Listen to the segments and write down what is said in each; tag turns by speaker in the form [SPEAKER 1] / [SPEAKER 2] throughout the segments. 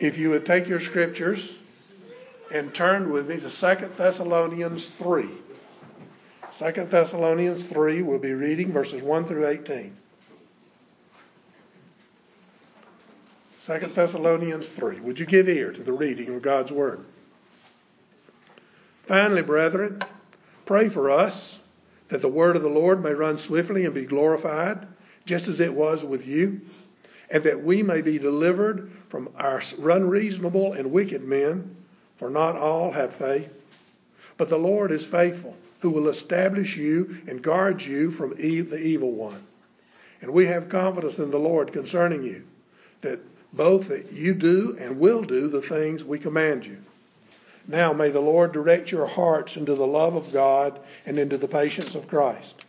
[SPEAKER 1] if you would take your scriptures and turn with me to 2 Thessalonians 3. 2 Thessalonians 3, we'll be reading verses 1 through 18. 2 Thessalonians 3. Would you give ear to the reading of God's Word? Finally, brethren, pray for us that the word of the Lord may run swiftly and be glorified, just as it was with you, and that we may be delivered from our unreasonable and wicked men, for not all have faith. But the Lord is faithful, who will establish you and guard you from the evil one. And we have confidence in the Lord concerning you, that both that you do and will do the things we command you. Now may the Lord direct your hearts into the love of God and into the patience of Christ.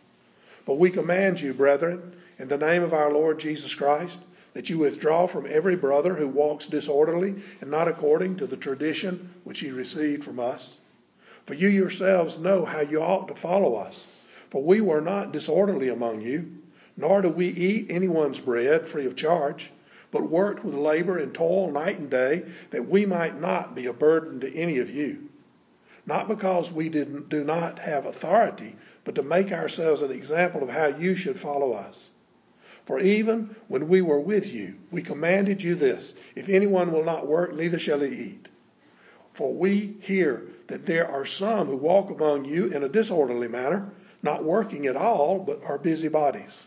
[SPEAKER 1] But we command you, brethren, in the name of our Lord Jesus Christ, that you withdraw from every brother who walks disorderly and not according to the tradition which he received from us. For you yourselves know how you ought to follow us. For we were not disorderly among you, nor do we eat anyone's bread free of charge but worked with labor and toil night and day, that we might not be a burden to any of you. Not because we did, do not have authority, but to make ourselves an example of how you should follow us. For even when we were with you, we commanded you this if anyone will not work, neither shall he eat. For we hear that there are some who walk among you in a disorderly manner, not working at all, but are busybodies.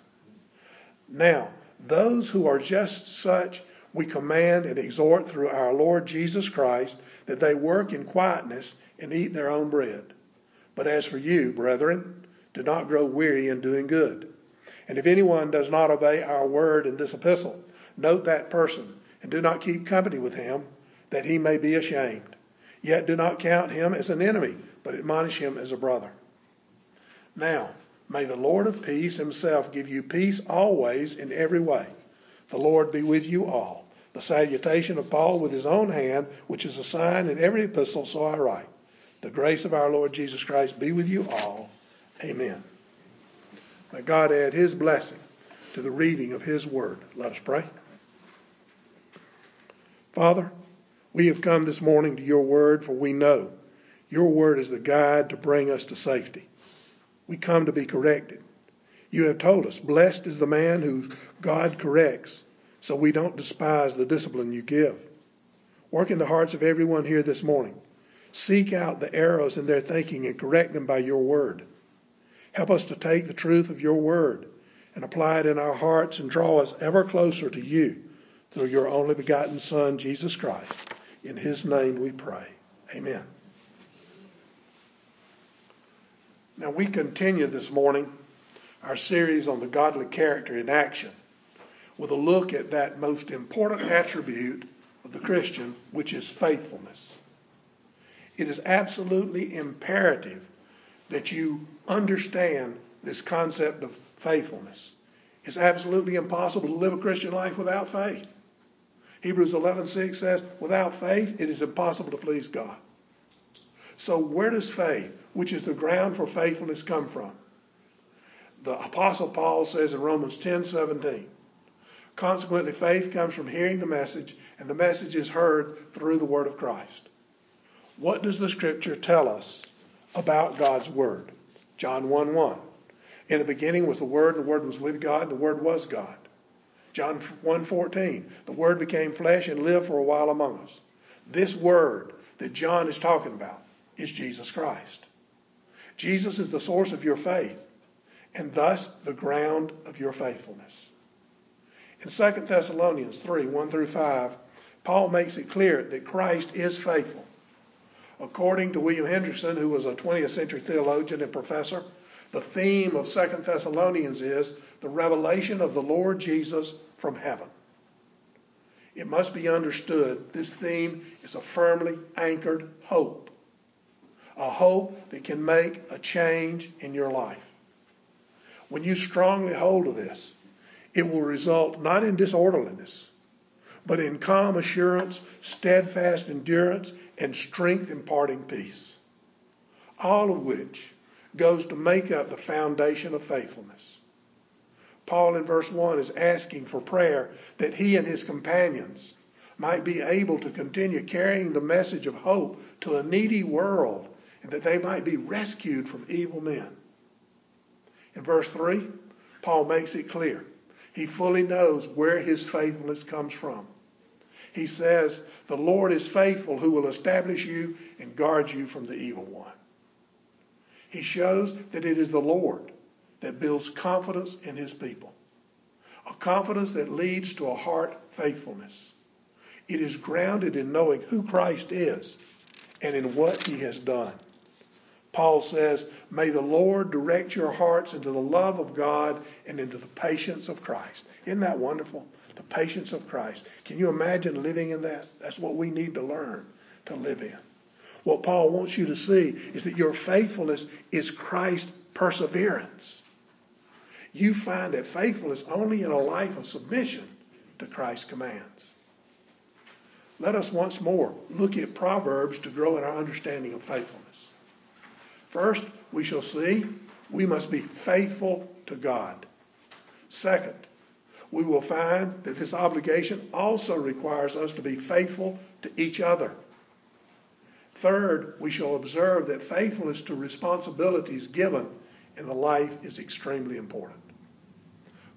[SPEAKER 1] Now, those who are just such, we command and exhort through our Lord Jesus Christ that they work in quietness and eat their own bread. But as for you, brethren, do not grow weary in doing good. And if anyone does not obey our word in this epistle, note that person and do not keep company with him, that he may be ashamed. Yet do not count him as an enemy, but admonish him as a brother. Now, May the Lord of peace himself give you peace always in every way. The Lord be with you all. The salutation of Paul with his own hand, which is a sign in every epistle, so I write. The grace of our Lord Jesus Christ be with you all. Amen. May God add his blessing to the reading of his word. Let us pray. Father, we have come this morning to your word, for we know your word is the guide to bring us to safety. We come to be corrected. You have told us, blessed is the man who God corrects, so we don't despise the discipline you give. Work in the hearts of everyone here this morning. Seek out the errors in their thinking and correct them by your word. Help us to take the truth of your word and apply it in our hearts and draw us ever closer to you through your only begotten Son, Jesus Christ. In his name we pray. Amen. Now, we continue this morning our series on the godly character in action with a look at that most important attribute of the Christian, which is faithfulness. It is absolutely imperative that you understand this concept of faithfulness. It's absolutely impossible to live a Christian life without faith. Hebrews 11:6 says, "Without faith it is impossible to please God." So where does faith, which is the ground for faithfulness, come from? The Apostle Paul says in Romans 10:17, consequently faith comes from hearing the message, and the message is heard through the word of Christ. What does the scripture tell us about God's word? John 1:1. In the beginning was the word, and the word was with God, and the word was God. John 1:14. The word became flesh and lived for a while among us. This word that John is talking about is Jesus Christ. Jesus is the source of your faith and thus the ground of your faithfulness. In 2 Thessalonians 3 1 through 5, Paul makes it clear that Christ is faithful. According to William Hendriksen, who was a 20th century theologian and professor, the theme of 2 Thessalonians is the revelation of the Lord Jesus from heaven. It must be understood this theme is a firmly anchored hope a hope that can make a change in your life. When you strongly hold of this, it will result not in disorderliness, but in calm assurance, steadfast endurance, and strength imparting peace. All of which goes to make up the foundation of faithfulness. Paul in verse 1 is asking for prayer that he and his companions might be able to continue carrying the message of hope to a needy world and that they might be rescued from evil men. In verse 3, Paul makes it clear. He fully knows where his faithfulness comes from. He says, The Lord is faithful who will establish you and guard you from the evil one. He shows that it is the Lord that builds confidence in his people, a confidence that leads to a heart faithfulness. It is grounded in knowing who Christ is and in what he has done. Paul says, May the Lord direct your hearts into the love of God and into the patience of Christ. Isn't that wonderful? The patience of Christ. Can you imagine living in that? That's what we need to learn to live in. What Paul wants you to see is that your faithfulness is Christ's perseverance. You find that faithfulness only in a life of submission to Christ's commands. Let us once more look at Proverbs to grow in our understanding of faithfulness. First, we shall see we must be faithful to God. Second, we will find that this obligation also requires us to be faithful to each other. Third, we shall observe that faithfulness to responsibilities given in the life is extremely important.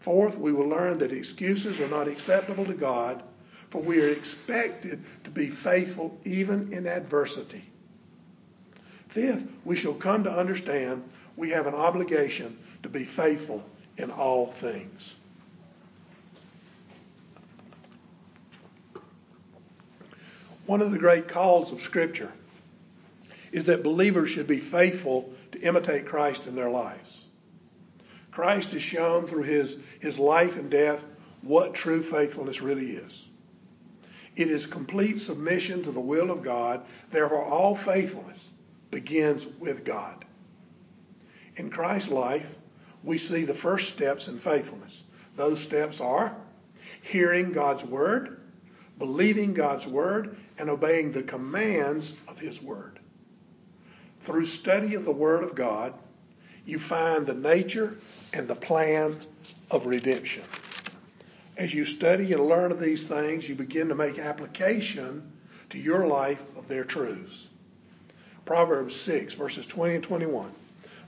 [SPEAKER 1] Fourth, we will learn that excuses are not acceptable to God for we are expected to be faithful even in adversity. Fifth, we shall come to understand we have an obligation to be faithful in all things. One of the great calls of Scripture is that believers should be faithful to imitate Christ in their lives. Christ has shown through his, his life and death what true faithfulness really is. It is complete submission to the will of God. Therefore, all faithfulness begins with God. In Christ's life, we see the first steps in faithfulness. Those steps are hearing God's word, believing God's word, and obeying the commands of his word. Through study of the word of God, you find the nature and the plan of redemption. As you study and learn of these things, you begin to make application to your life of their truths. Proverbs 6, verses 20 and 21.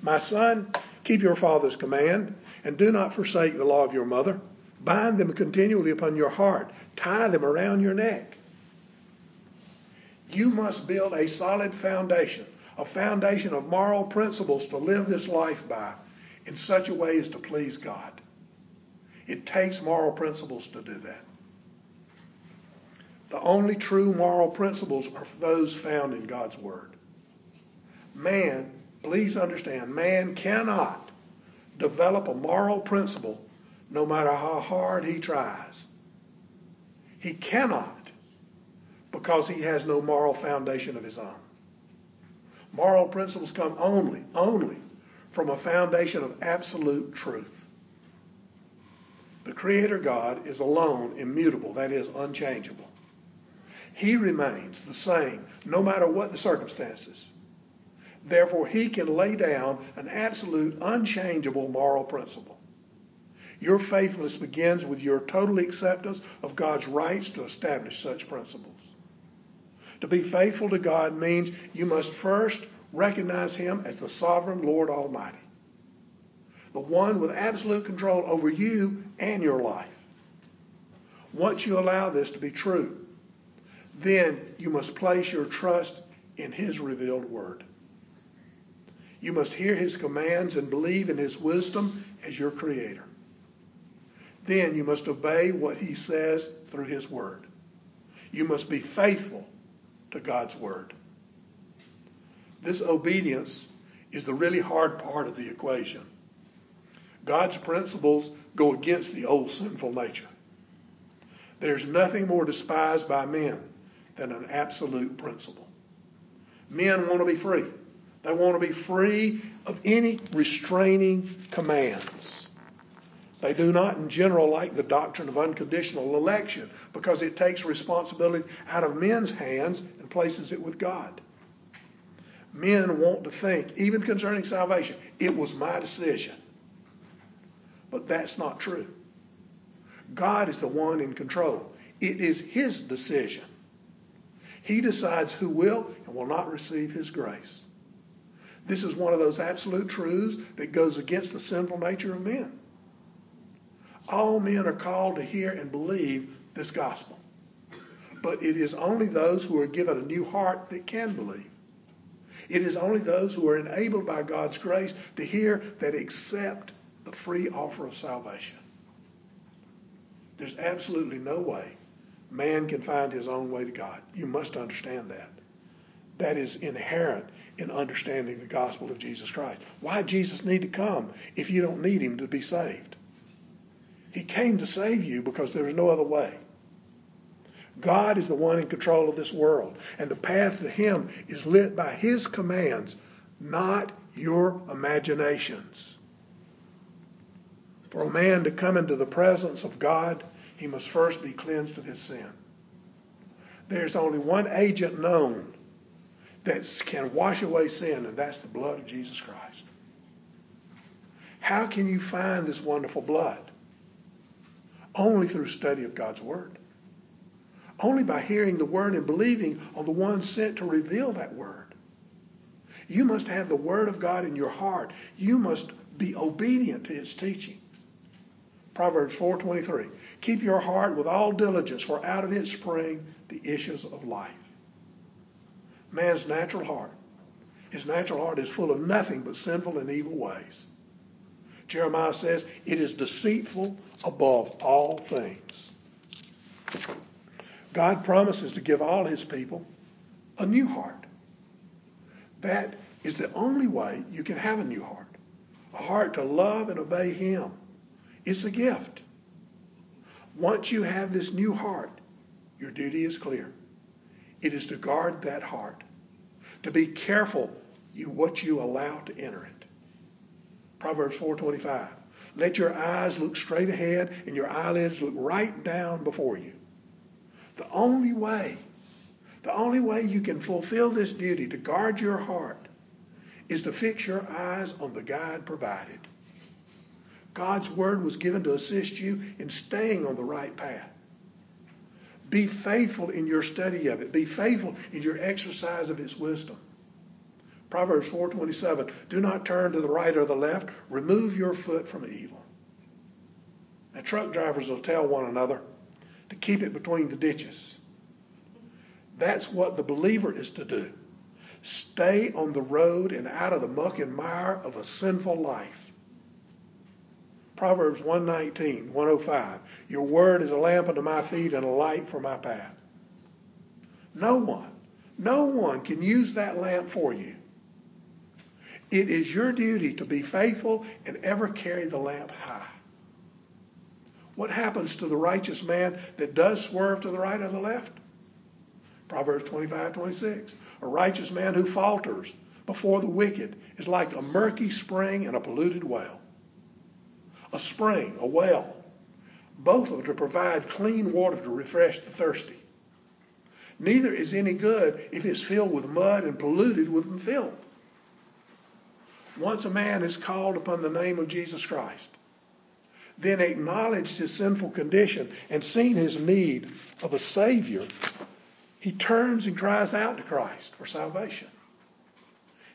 [SPEAKER 1] My son, keep your father's command, and do not forsake the law of your mother. Bind them continually upon your heart, tie them around your neck. You must build a solid foundation, a foundation of moral principles to live this life by in such a way as to please God. It takes moral principles to do that. The only true moral principles are those found in God's Word. Man, please understand, man cannot develop a moral principle no matter how hard he tries. He cannot because he has no moral foundation of his own. Moral principles come only, only from a foundation of absolute truth. The Creator God is alone, immutable, that is, unchangeable. He remains the same no matter what the circumstances. Therefore, he can lay down an absolute, unchangeable moral principle. Your faithfulness begins with your total acceptance of God's rights to establish such principles. To be faithful to God means you must first recognize Him as the sovereign Lord Almighty the one with absolute control over you and your life. Once you allow this to be true, then you must place your trust in His revealed Word. You must hear His commands and believe in His wisdom as your Creator. Then you must obey what He says through His Word. You must be faithful to God's Word. This obedience is the really hard part of the equation. God's principles go against the old sinful nature. There's nothing more despised by men than an absolute principle. Men want to be free. They want to be free of any restraining commands. They do not, in general, like the doctrine of unconditional election because it takes responsibility out of men's hands and places it with God. Men want to think, even concerning salvation, it was my decision. But that's not true. God is the one in control. It is his decision. He decides who will and will not receive his grace. This is one of those absolute truths that goes against the sinful nature of men. All men are called to hear and believe this gospel. But it is only those who are given a new heart that can believe. It is only those who are enabled by God's grace to hear that accept the free offer of salvation. There's absolutely no way man can find his own way to God. You must understand that. That is inherent in understanding the gospel of Jesus Christ. Why Jesus need to come if you don't need him to be saved? He came to save you because there is no other way. God is the one in control of this world, and the path to him is lit by his commands, not your imaginations. For a man to come into the presence of God, he must first be cleansed of his sin. There's only one agent known that can wash away sin, and that's the blood of Jesus Christ. How can you find this wonderful blood? Only through study of God's Word. Only by hearing the Word and believing on the one sent to reveal that Word. You must have the Word of God in your heart. You must be obedient to its teaching. Proverbs 4:23. Keep your heart with all diligence, for out of it spring the issues of life man's natural heart. His natural heart is full of nothing but sinful and evil ways. Jeremiah says it is deceitful above all things. God promises to give all his people a new heart. That is the only way you can have a new heart. A heart to love and obey him. It's a gift. Once you have this new heart, your duty is clear. It is to guard that heart, to be careful you what you allow to enter it. Proverbs 4:25. Let your eyes look straight ahead and your eyelids look right down before you. The only way, the only way you can fulfill this duty to guard your heart is to fix your eyes on the guide provided. God's word was given to assist you in staying on the right path. Be faithful in your study of it. Be faithful in your exercise of its wisdom. Proverbs 4:27 Do not turn to the right or the left. Remove your foot from evil. Now truck drivers will tell one another to keep it between the ditches. That's what the believer is to do. Stay on the road and out of the muck and mire of a sinful life. Proverbs 119, 105. Your word is a lamp unto my feet and a light for my path. No one, no one can use that lamp for you. It is your duty to be faithful and ever carry the lamp high. What happens to the righteous man that does swerve to the right or the left? Proverbs 25, 26. A righteous man who falters before the wicked is like a murky spring and a polluted well a spring, a well. Both are to provide clean water to refresh the thirsty. Neither is any good if it's filled with mud and polluted with filth. Once a man is called upon the name of Jesus Christ, then acknowledged his sinful condition and seen his need of a Savior, he turns and cries out to Christ for salvation.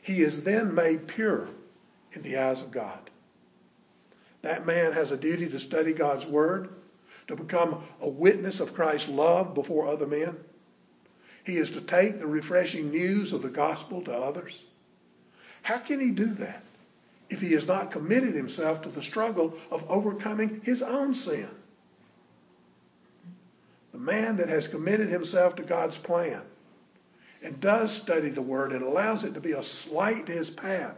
[SPEAKER 1] He is then made pure in the eyes of God. That man has a duty to study God's Word, to become a witness of Christ's love before other men. He is to take the refreshing news of the gospel to others. How can he do that if he has not committed himself to the struggle of overcoming his own sin? The man that has committed himself to God's plan and does study the Word and allows it to be a light to his path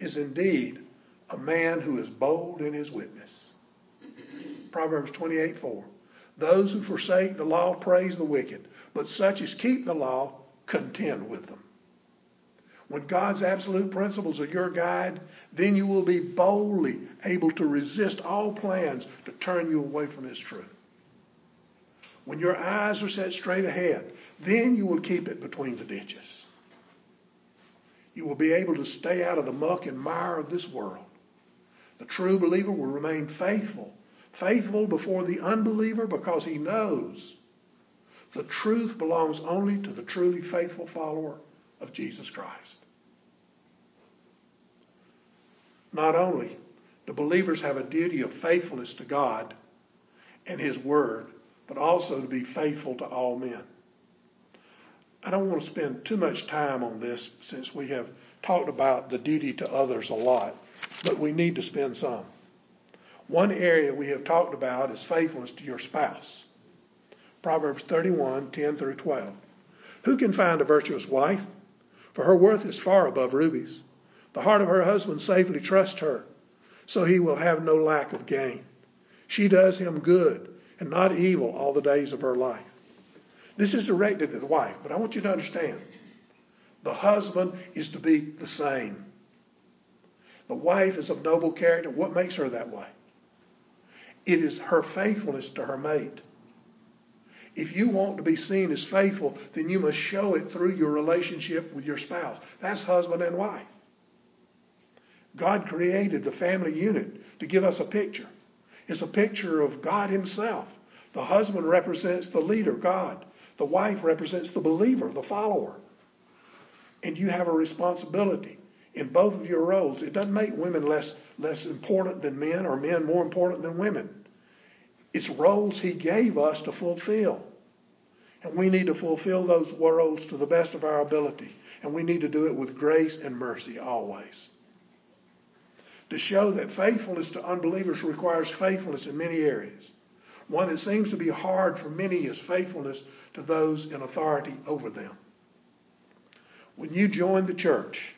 [SPEAKER 1] is indeed a man who is bold in his witness. Proverbs 28 4. Those who forsake the law praise the wicked, but such as keep the law contend with them. When God's absolute principles are your guide, then you will be boldly able to resist all plans to turn you away from His truth. When your eyes are set straight ahead, then you will keep it between the ditches. You will be able to stay out of the muck and mire of this world the true believer will remain faithful, faithful before the unbeliever because he knows The truth belongs only to the truly faithful follower of Jesus Christ. Not only do believers have a duty of faithfulness to God and His Word, but also to be faithful to all men. I don't want to spend too much time on this since we have talked about the duty to others a lot, but we need to spend some. One area we have talked about is faithfulness to your spouse. Proverbs 31, 10 through 12. Who can find a virtuous wife? For her worth is far above rubies. The heart of her husband safely trusts her, so he will have no lack of gain. She does him good and not evil all the days of her life. This is directed to the wife, but I want you to understand the husband is to be the same. The wife is of noble character. What makes her that way? It is her faithfulness to her mate. If you want to be seen as faithful, then you must show it through your relationship with your spouse. That's husband and wife. God created the family unit to give us a picture. It's a picture of God Himself. The husband represents the leader, God. The wife represents the believer, the follower. And you have a responsibility in both of your roles. It doesn't make women less, less important than men or men more important than women. It's roles He gave us to fulfill. And we need to fulfill those roles to the best of our ability. And we need to do it with grace and mercy always. To show that faithfulness to unbelievers requires faithfulness in many areas. One that seems to be hard for many is faithfulness to those in authority over them. When you join the church,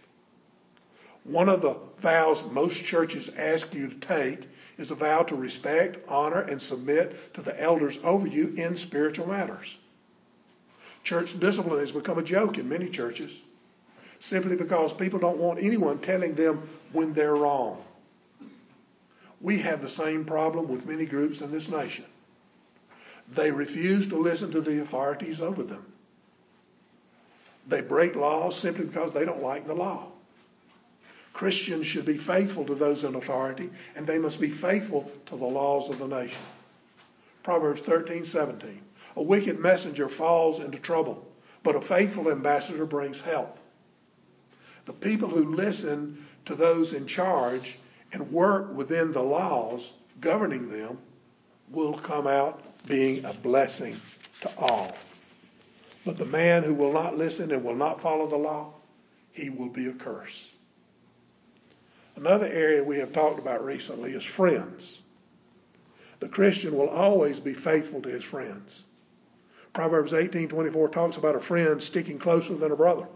[SPEAKER 1] one of the vows most churches ask you to take is a vow to respect, honor, and submit to the elders over you in spiritual matters. Church discipline has become a joke in many churches simply because people don't want anyone telling them when they're wrong. We have the same problem with many groups in this nation. They refuse to listen to the authorities over them. They break laws simply because they don't like the law. Christians should be faithful to those in authority, and they must be faithful to the laws of the nation. Proverbs 13:17. A wicked messenger falls into trouble, but a faithful ambassador brings help. The people who listen to those in charge and work within the laws governing them will come out being a blessing to all. But the man who will not listen and will not follow the law, he will be a curse. Another area we have talked about recently is friends. The Christian will always be faithful to his friends. Proverbs 18:24 talks about a friend sticking closer than a brother.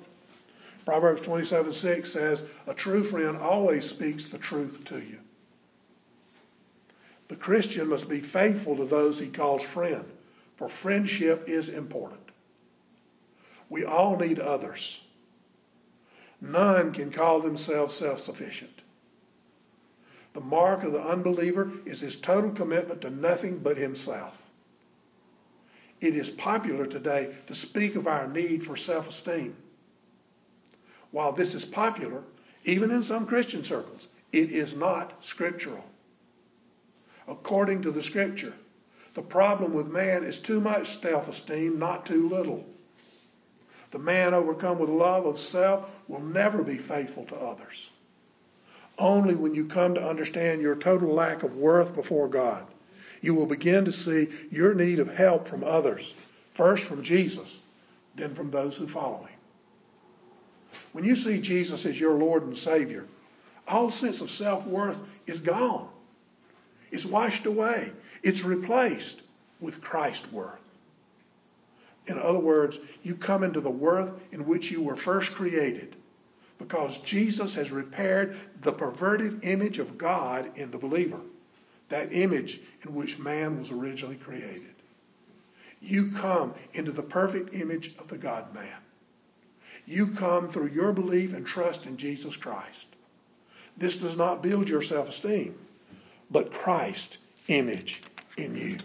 [SPEAKER 1] Proverbs 27:6 says, "A true friend always speaks the truth to you." The Christian must be faithful to those he calls friend, for friendship is important. We all need others. None can call themselves self sufficient. The mark of the unbeliever is his total commitment to nothing but himself. It is popular today to speak of our need for self esteem. While this is popular, even in some Christian circles, it is not scriptural according to the scripture. The problem with man is too much self esteem, not too little. The man overcome with love of self will never be faithful to others. Only when you come to understand your total lack of worth before God, you will begin to see your need of help from others, first from Jesus, then from those who follow him. When you see Jesus as your Lord and Savior, all sense of self worth is gone. It's washed away. It's replaced with Christ's worth. In other words, you come into the worth in which you were first created because Jesus has repaired the perverted image of God in the believer, that image in which man was originally created. You come into the perfect image of the God man. You come through your belief and trust in Jesus Christ. This does not build your self esteem but Christ's image in you.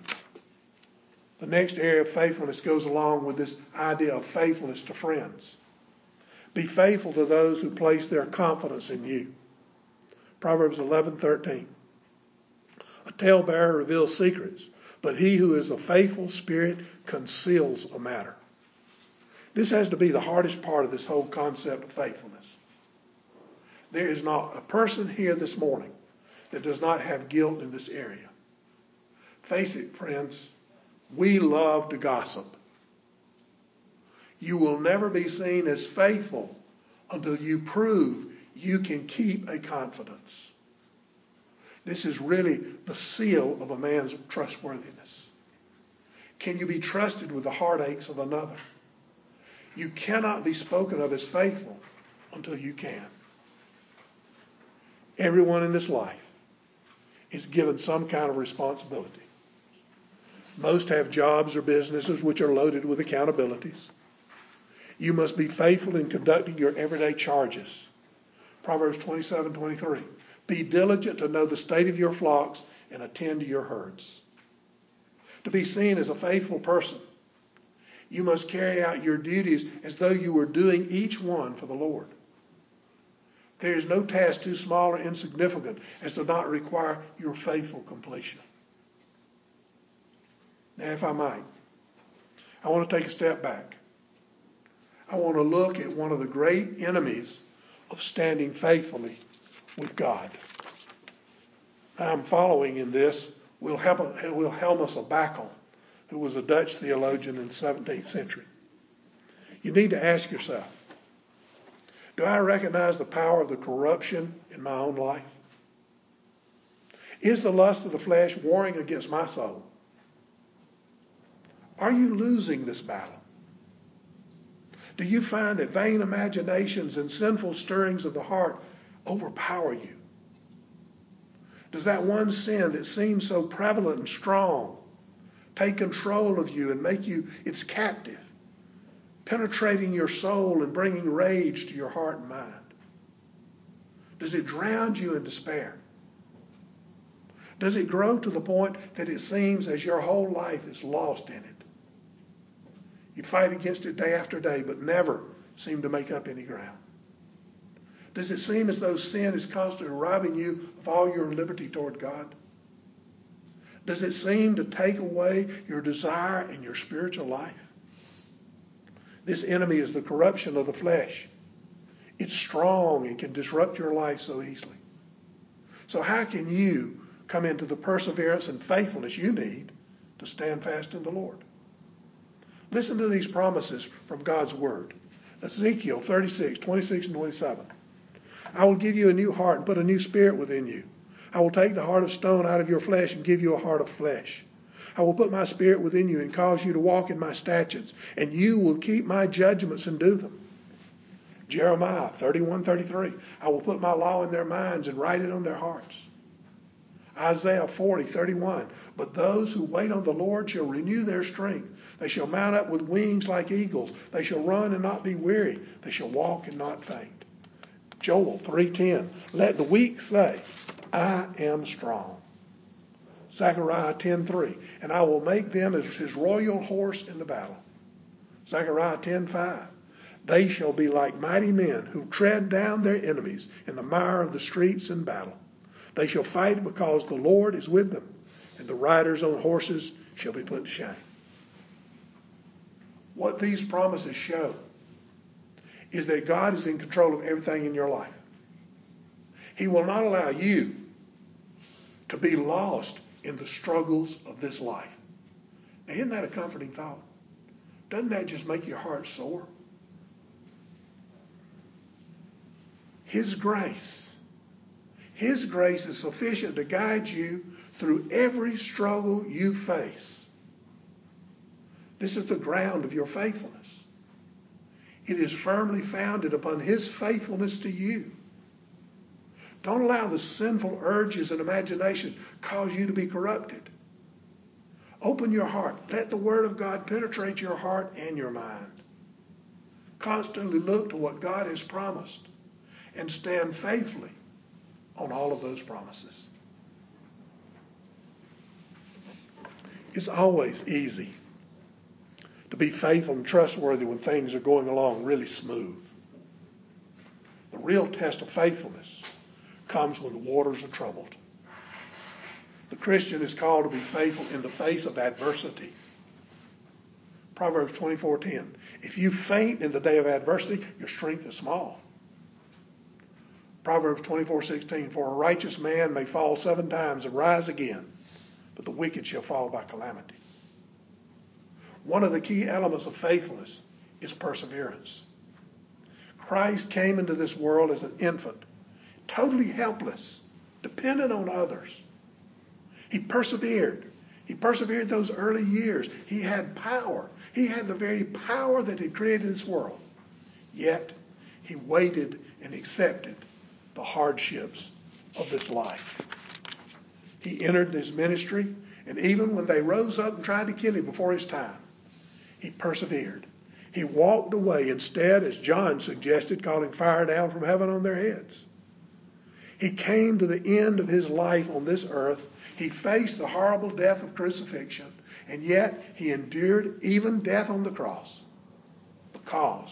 [SPEAKER 1] The next area of faithfulness goes along with this idea of faithfulness to friends. Be faithful to those who place their confidence in you. Proverbs 11:13. A talebearer reveals secrets, but he who is a faithful spirit conceals a matter. This has to be the hardest part of this whole concept of faithfulness. There is not a person here this morning that does not have guilt in this area. Face it, friends, we love to gossip. You will never be seen as faithful until you prove you can keep a confidence. This is really the seal of a man's trustworthiness. Can you be trusted with the heartaches of another? You cannot be spoken of as faithful until you can. Everyone in this life is given some kind of responsibility. Most have jobs or businesses which are loaded with accountabilities. You must be faithful in conducting your everyday charges. Proverbs 27:23. Be diligent to know the state of your flocks and attend to your herds. To be seen as a faithful person, you must carry out your duties as though you were doing each one for the Lord. There is no task too small or insignificant as to not require your faithful completion. Now, if I might, I want to take a step back. I want to look at one of the great enemies of standing faithfully with God. I'm following in this Wilhelmus of Brakel, who was a Dutch theologian in the 17th century. You need to ask yourself, do I recognize the power of the corruption in my own life? Is the lust of the flesh warring against my soul? Are you losing this battle? Do you find that vain imaginations and sinful stirrings of the heart overpower you? Does that one sin that seems so prevalent and strong take control of you and make you its captive, penetrating your soul and bringing rage to your heart and mind? Does it drown you in despair? Does it grow to the point that it seems as your whole life is lost in it? You fight against it day after day, but never seem to make up any ground. Does it seem as though sin is constantly robbing you of all your liberty toward God? Does it seem to take away your desire and your spiritual life? This enemy is the corruption of the flesh. It's strong and can disrupt your life so easily. So, how can you come into the perseverance and faithfulness you need to stand fast in the Lord? Listen to these promises from God's Word. Ezekiel 36, 26 and 27. I will give you a new heart and put a new spirit within you. I will take the heart of stone out of your flesh and give you a heart of flesh. I will put my spirit within you and cause you to walk in my statutes, and you will keep my judgments and do them. Jeremiah 31, 33. I will put my law in their minds and write it on their hearts. Isaiah 40, 31. But those who wait on the Lord shall renew their strength. They shall mount up with wings like eagles. They shall run and not be weary. They shall walk and not faint. Joel 3:10. Let the weak say, I am strong. Zechariah 10:3. And I will make them as his royal horse in the battle. Zechariah 10:5. They shall be like mighty men who tread down their enemies in the mire of the streets in battle. They shall fight because the Lord is with them, and the riders on horses shall be put to shame. What these promises show is that God is in control of everything in your life. He will not allow you to be lost in the struggles of this life. Now, isn't that a comforting thought? Doesn't that just make your heart soar? His grace, His grace is sufficient to guide you through every struggle you face. This is the ground of your faithfulness. It is firmly founded upon His faithfulness to you. Don't allow the sinful urges and imagination cause you to be corrupted. Open your heart. Let the Word of God penetrate your heart and your mind. Constantly look to what God has promised and stand faithfully on all of those promises. It's always easy to be faithful and trustworthy when things are going along really smooth. The real test of faithfulness comes when the waters are troubled. The Christian is called to be faithful in the face of adversity. Proverbs 24:10. If you faint in the day of adversity, your strength is small. Proverbs 24:16. For a righteous man may fall seven times and rise again, but the wicked shall fall by calamity. One of the key elements of faithfulness is perseverance. Christ came into this world as an infant, totally helpless, dependent on others. He persevered. He persevered those early years. He had power. He had the very power that had created this world. Yet, he waited and accepted the hardships of this life. He entered this ministry, and even when they rose up and tried to kill him before his time, he persevered. He walked away instead, as John suggested, calling fire down from heaven on their heads. He came to the end of his life on this earth. He faced the horrible death of crucifixion, and yet he endured even death on the cross because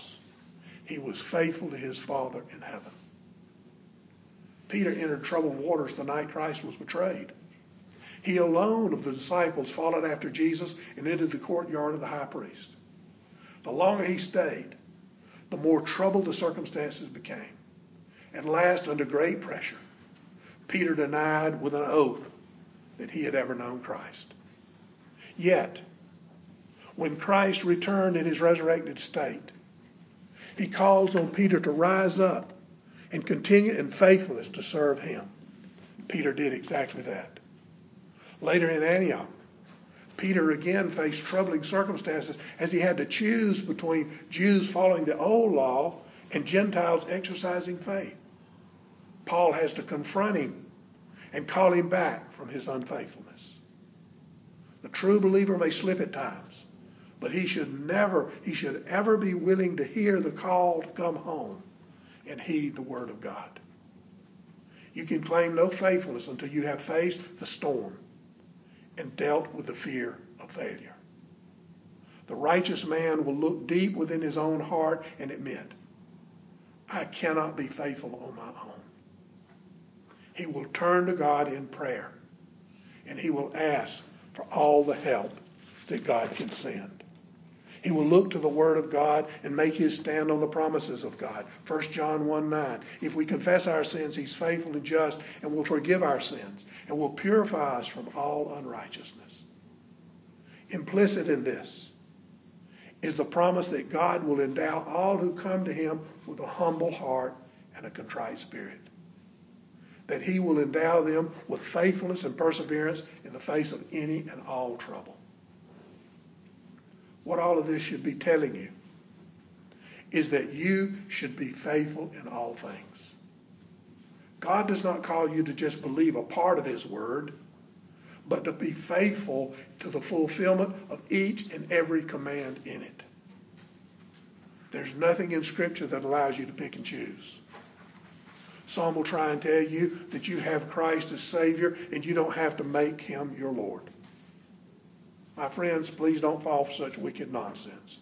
[SPEAKER 1] he was faithful to his Father in heaven. Peter entered troubled waters the night Christ was betrayed. He alone of the disciples followed after Jesus and entered the courtyard of the high priest. The longer he stayed, the more troubled the circumstances became. At last, under great pressure, Peter denied with an oath that he had ever known Christ. Yet, when Christ returned in his resurrected state, he calls on Peter to rise up and continue in faithfulness to serve him. Peter did exactly that. Later in Antioch, Peter again faced troubling circumstances as he had to choose between Jews following the old law and Gentiles exercising faith. Paul has to confront him and call him back from his unfaithfulness. The true believer may slip at times, but he should never, he should ever be willing to hear the call to come home and heed the word of God. You can claim no faithfulness until you have faced the storm and dealt with the fear of failure. The righteous man will look deep within his own heart and admit, I cannot be faithful on my own. He will turn to God in prayer and he will ask for all the help that God can send. He will look to the Word of God and make his stand on the promises of God. 1 John 1 9. If we confess our sins, he's faithful and just and will forgive our sins and will purify us from all unrighteousness. Implicit in this is the promise that God will endow all who come to him with a humble heart and a contrite spirit. That he will endow them with faithfulness and perseverance in the face of any and all trouble what all of this should be telling you is that you should be faithful in all things. God does not call you to just believe a part of His Word, but to be faithful to the fulfillment of each and every command in it. There's nothing in Scripture that allows you to pick and choose. Some will try and tell you that you have Christ as Savior and you don't have to make Him your Lord. My friends, please don't fall for such wicked nonsense.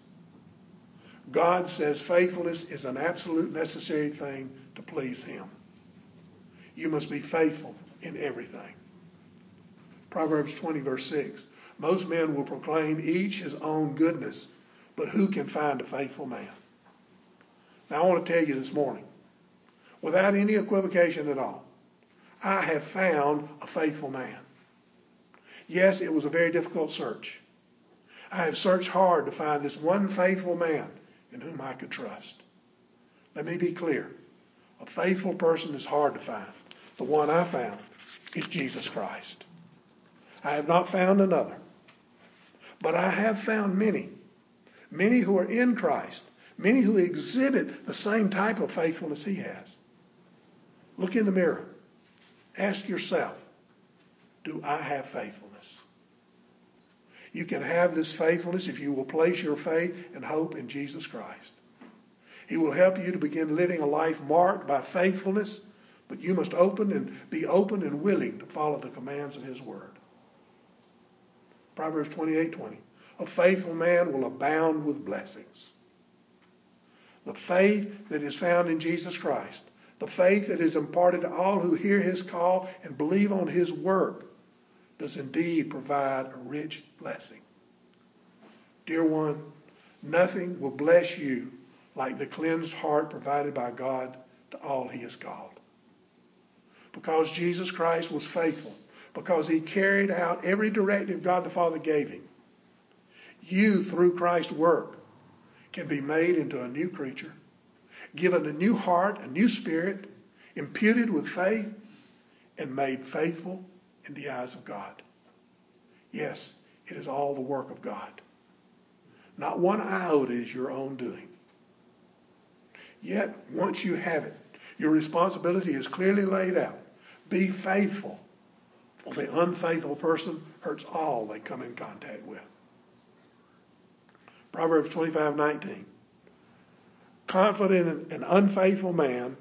[SPEAKER 1] God says faithfulness is an absolute necessary thing to please Him. You must be faithful in everything. Proverbs 20, verse 6. Most men will proclaim each his own goodness, but who can find a faithful man? Now, I want to tell you this morning, without any equivocation at all, I have found a faithful man. Yes, it was a very difficult search. I have searched hard to find this one faithful man in whom I could trust. Let me be clear. A faithful person is hard to find. The one I found is Jesus Christ. I have not found another. But I have found many. Many who are in Christ. Many who exhibit the same type of faithfulness he has. Look in the mirror. Ask yourself, do I have faithfulness? You can have this faithfulness if you will place your faith and hope in Jesus Christ. He will help you to begin living a life marked by faithfulness, but you must open and be open and willing to follow the commands of his word. Proverbs 28:20. A faithful man will abound with blessings. The faith that is found in Jesus Christ, the faith that is imparted to all who hear his call and believe on his work, does indeed provide a rich blessing. Dear one, nothing will bless you like the cleansed heart provided by God to all he has called. Because Jesus Christ was faithful, because he carried out every directive God the Father gave him, you, through Christ's work, can be made into a new creature, given a new heart, a new spirit, imputed with faith, and made faithful in the eyes of God. Yes, it is all the work of God. Not one iota is your own doing. Yet, once you have it, your responsibility is clearly laid out. Be faithful, for the unfaithful person hurts all they come in contact with. Proverbs 25:19. Confident and unfaithful man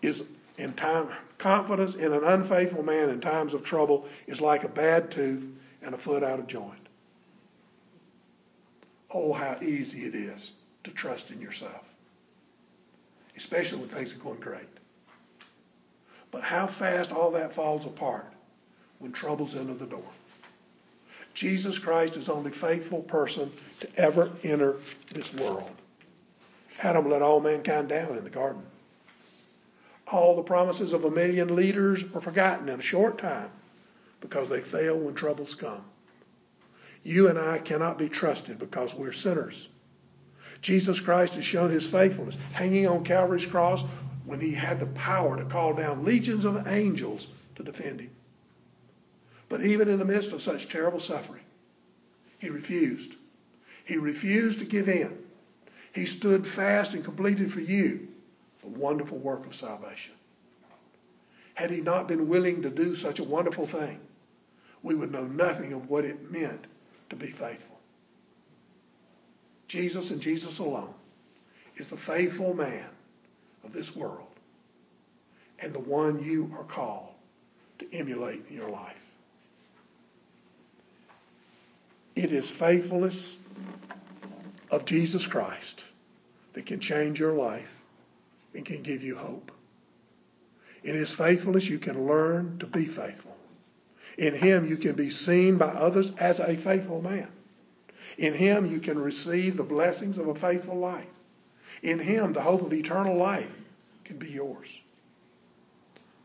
[SPEAKER 1] is in time confidence in an unfaithful man in times of trouble is like a bad tooth and a foot out of joint. Oh, how easy it is to trust in yourself, especially when things are going great. But how fast all that falls apart when trouble's into the door. Jesus Christ is the only faithful person to ever enter this world. Adam let all mankind down in the garden. All the promises of a million leaders are forgotten in a short time because they fail when troubles come. You and I cannot be trusted because we're sinners. Jesus Christ has shown his faithfulness, hanging on Calvary's cross when he had the power to call down legions of angels to defend him. But even in the midst of such terrible suffering, he refused. He refused to give in. He stood fast and completed for you wonderful work of salvation. Had he not been willing to do such a wonderful thing, we would know nothing of what it meant to be faithful. Jesus and Jesus alone is the faithful man of this world and the one you are called to emulate in your life. It is faithfulness of Jesus Christ that can change your life and can give you hope. In his faithfulness, you can learn to be faithful. In him, you can be seen by others as a faithful man. In him, you can receive the blessings of a faithful life. In him, the hope of eternal life can be yours.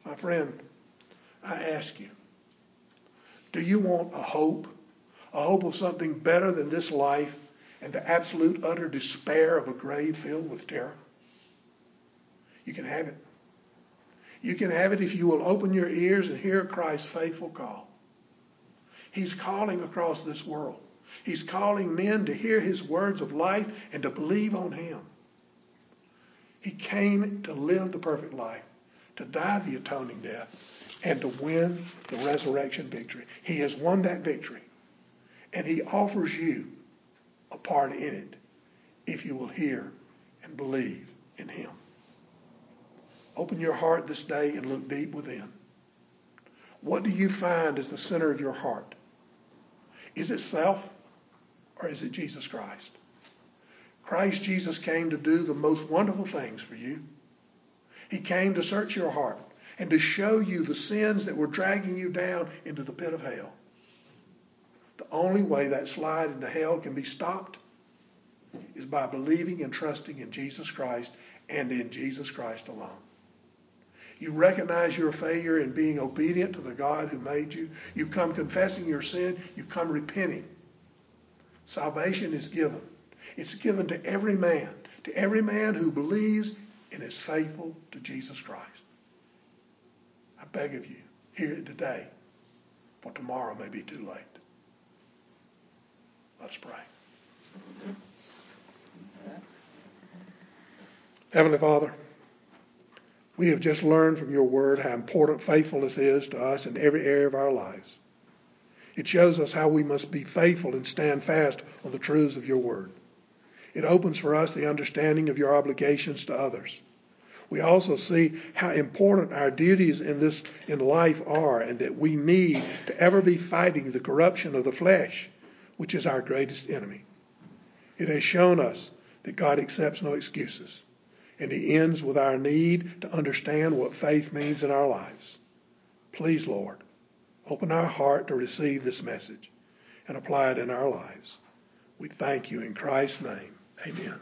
[SPEAKER 1] My friend, I ask you, do you want a hope a hope of something better than this life and the absolute utter despair of a grave filled with terror? You can have it. You can have it if you will open your ears and hear Christ's faithful call. He's calling across this world. He's calling men to hear his words of life and to believe on him. He came to live the perfect life, to die the atoning death, and to win the resurrection victory. He has won that victory. And he offers you a part in it if you will hear and believe in him. Open your heart this day and look deep within. What do you find as the center of your heart? Is it self or is it Jesus Christ? Christ Jesus came to do the most wonderful things for you. He came to search your heart and to show you the sins that were dragging you down into the pit of hell. The only way that slide into hell can be stopped is by believing and trusting in Jesus Christ and in Jesus Christ alone. You recognize your failure in being obedient to the God who made you. You come confessing your sin. You come repenting. Salvation is given. It's given to every man, to every man who believes and is faithful to Jesus Christ. I beg of you, hear it today, for tomorrow may be too late. Let's pray. Heavenly Father, we have just learned from your word how important faithfulness is to us in every area of our lives. It shows us how we must be faithful and stand fast on the truths of your word. It opens for us the understanding of your obligations to others. We also see how important our duties in this in life are and that we need to ever be fighting the corruption of the flesh which is our greatest enemy. It has shown us that God accepts no excuses, and He ends with our need to understand what faith means in our lives. Please, Lord, Open our heart to receive this message and apply it in our lives. We thank you in Christ's name. Amen.